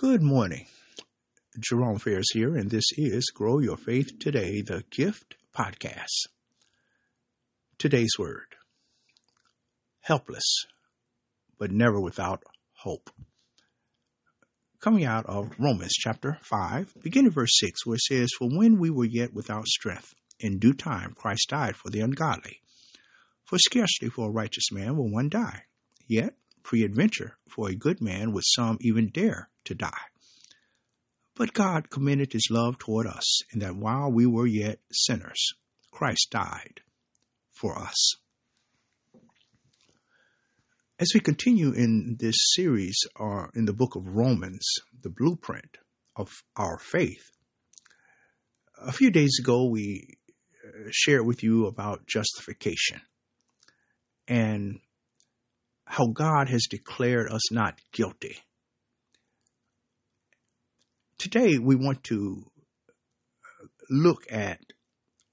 Good morning. Jerome Ferris here, and this is Grow Your Faith Today, the Gift Podcast. Today's word helpless, but never without hope. Coming out of Romans chapter 5, beginning verse 6, where it says, For when we were yet without strength, in due time Christ died for the ungodly. For scarcely for a righteous man will one die, yet peradventure for a good man would some even dare to die. But God commended his love toward us in that while we were yet sinners, Christ died for us. As we continue in this series or uh, in the book of Romans, the blueprint of our faith, a few days ago we uh, shared with you about justification and how God has declared us not guilty Today, we want to look at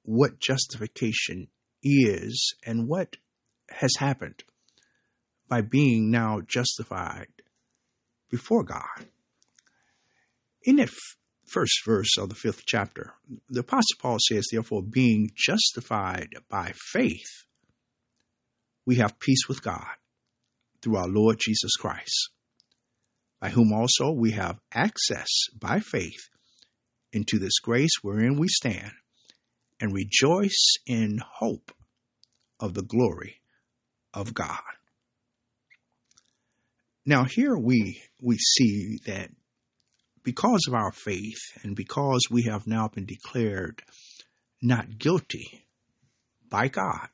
what justification is and what has happened by being now justified before God. In that first verse of the fifth chapter, the Apostle Paul says, Therefore, being justified by faith, we have peace with God through our Lord Jesus Christ by whom also we have access by faith into this grace wherein we stand, and rejoice in hope of the glory of God. Now here we we see that because of our faith and because we have now been declared not guilty by God,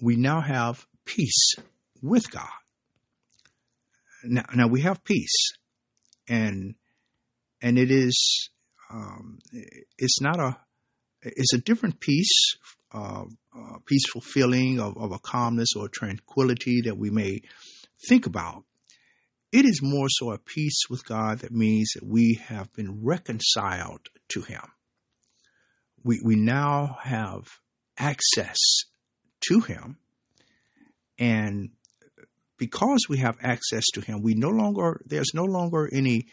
we now have peace with God now, now we have peace, and and it is um, it's not a it's a different peace, uh, uh, peaceful feeling of, of a calmness or tranquility that we may think about. It is more so a peace with God that means that we have been reconciled to Him. We we now have access to Him, and because we have access to him, we no longer there's no longer any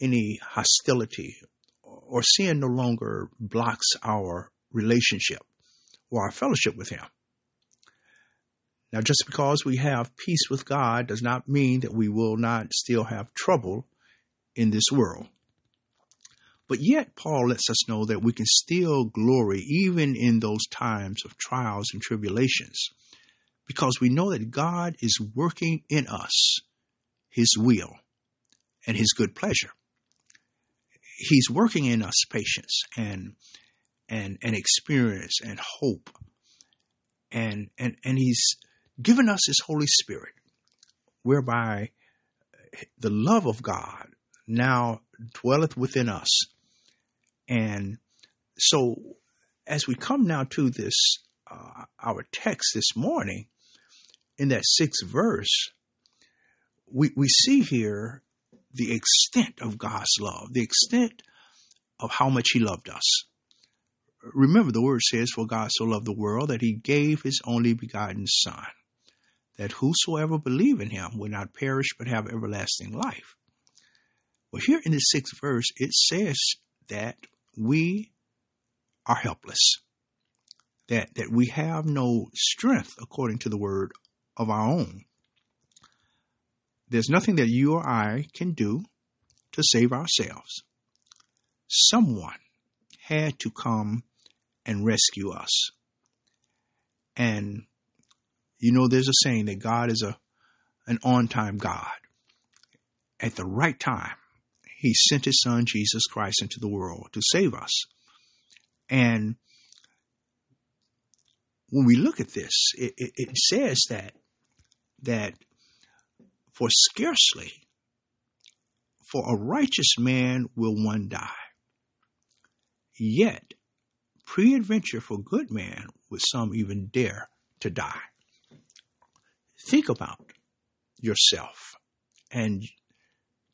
any hostility or sin no longer blocks our relationship or our fellowship with him. Now, just because we have peace with God does not mean that we will not still have trouble in this world. But yet, Paul lets us know that we can still glory even in those times of trials and tribulations because we know that God is working in us His will and His good pleasure. He's working in us patience and and and experience and hope, and and and He's given us His Holy Spirit, whereby the love of God now dwelleth within us, and so as we come now to this uh, our text this morning, in that sixth verse, we, we see here the extent of God's love, the extent of how much He loved us. Remember, the word says, For God so loved the world that He gave His only begotten Son, that whosoever believe in Him will not perish but have everlasting life. Well, here in the sixth verse, it says that we are helpless, that, that we have no strength according to the word of our own. There's nothing that you or I can do to save ourselves. Someone had to come and rescue us. And you know, there's a saying that God is a an on-time God. At the right time, He sent His Son Jesus Christ into the world to save us. And when we look at this, it, it, it says that that for scarcely for a righteous man will one die. Yet, peradventure for good man would some even dare to die. Think about yourself and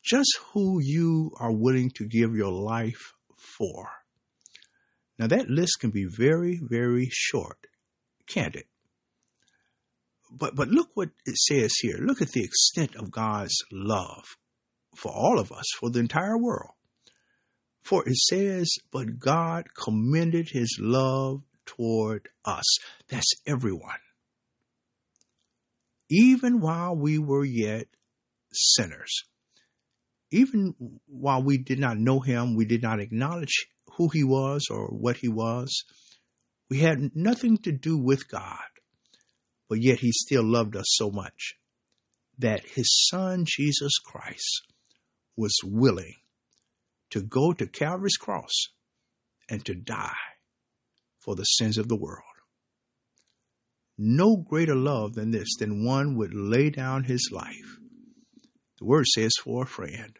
just who you are willing to give your life for. Now that list can be very, very short, can't it? But but look what it says here. Look at the extent of God's love for all of us, for the entire world. For it says, But God commended his love toward us. That's everyone. Even while we were yet sinners, even while we did not know him, we did not acknowledge who he was or what he was, we had nothing to do with God, but yet he still loved us so much that his son, Jesus Christ, was willing to go to Calvary's cross and to die for the sins of the world. No greater love than this, than one would lay down his life. The word says for a friend.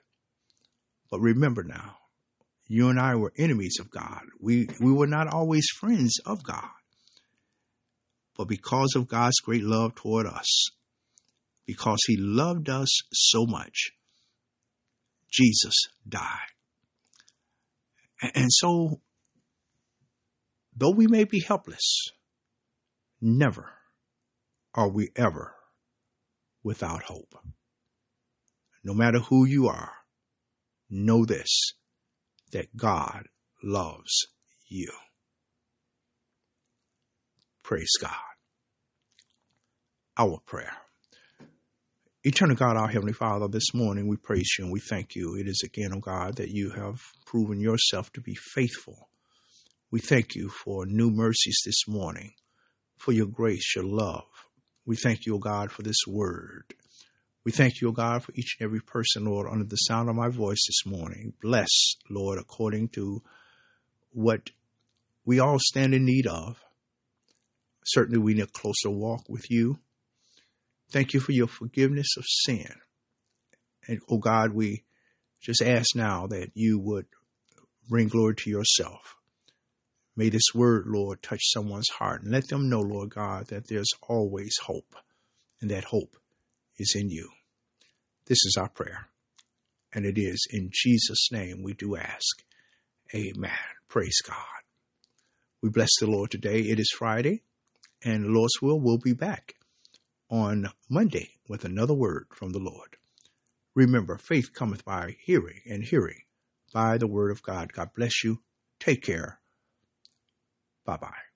But remember now, you and I were enemies of God. We, we were not always friends of God. But because of God's great love toward us, because he loved us so much, Jesus died. And so, though we may be helpless, never are we ever without hope. No matter who you are, know this that God loves you. Praise God. Our prayer. Eternal God, our Heavenly Father, this morning we praise you and we thank you. It is again, O oh God, that you have proven yourself to be faithful. We thank you for new mercies this morning, for your grace, your love. We thank you, O oh God, for this word. We thank you, O God, for each and every person, Lord, under the sound of my voice this morning. Bless, Lord, according to what we all stand in need of. Certainly, we need a closer walk with you. Thank you for your forgiveness of sin. And, oh God, we just ask now that you would bring glory to yourself. May this word, Lord, touch someone's heart and let them know, Lord God, that there's always hope and that hope is in you. This is our prayer. And it is in Jesus' name we do ask. Amen. Praise God. We bless the Lord today. It is Friday, and the Lord's will will be back on Monday with another word from the Lord. Remember, faith cometh by hearing, and hearing by the word of God. God bless you. Take care. Bye bye.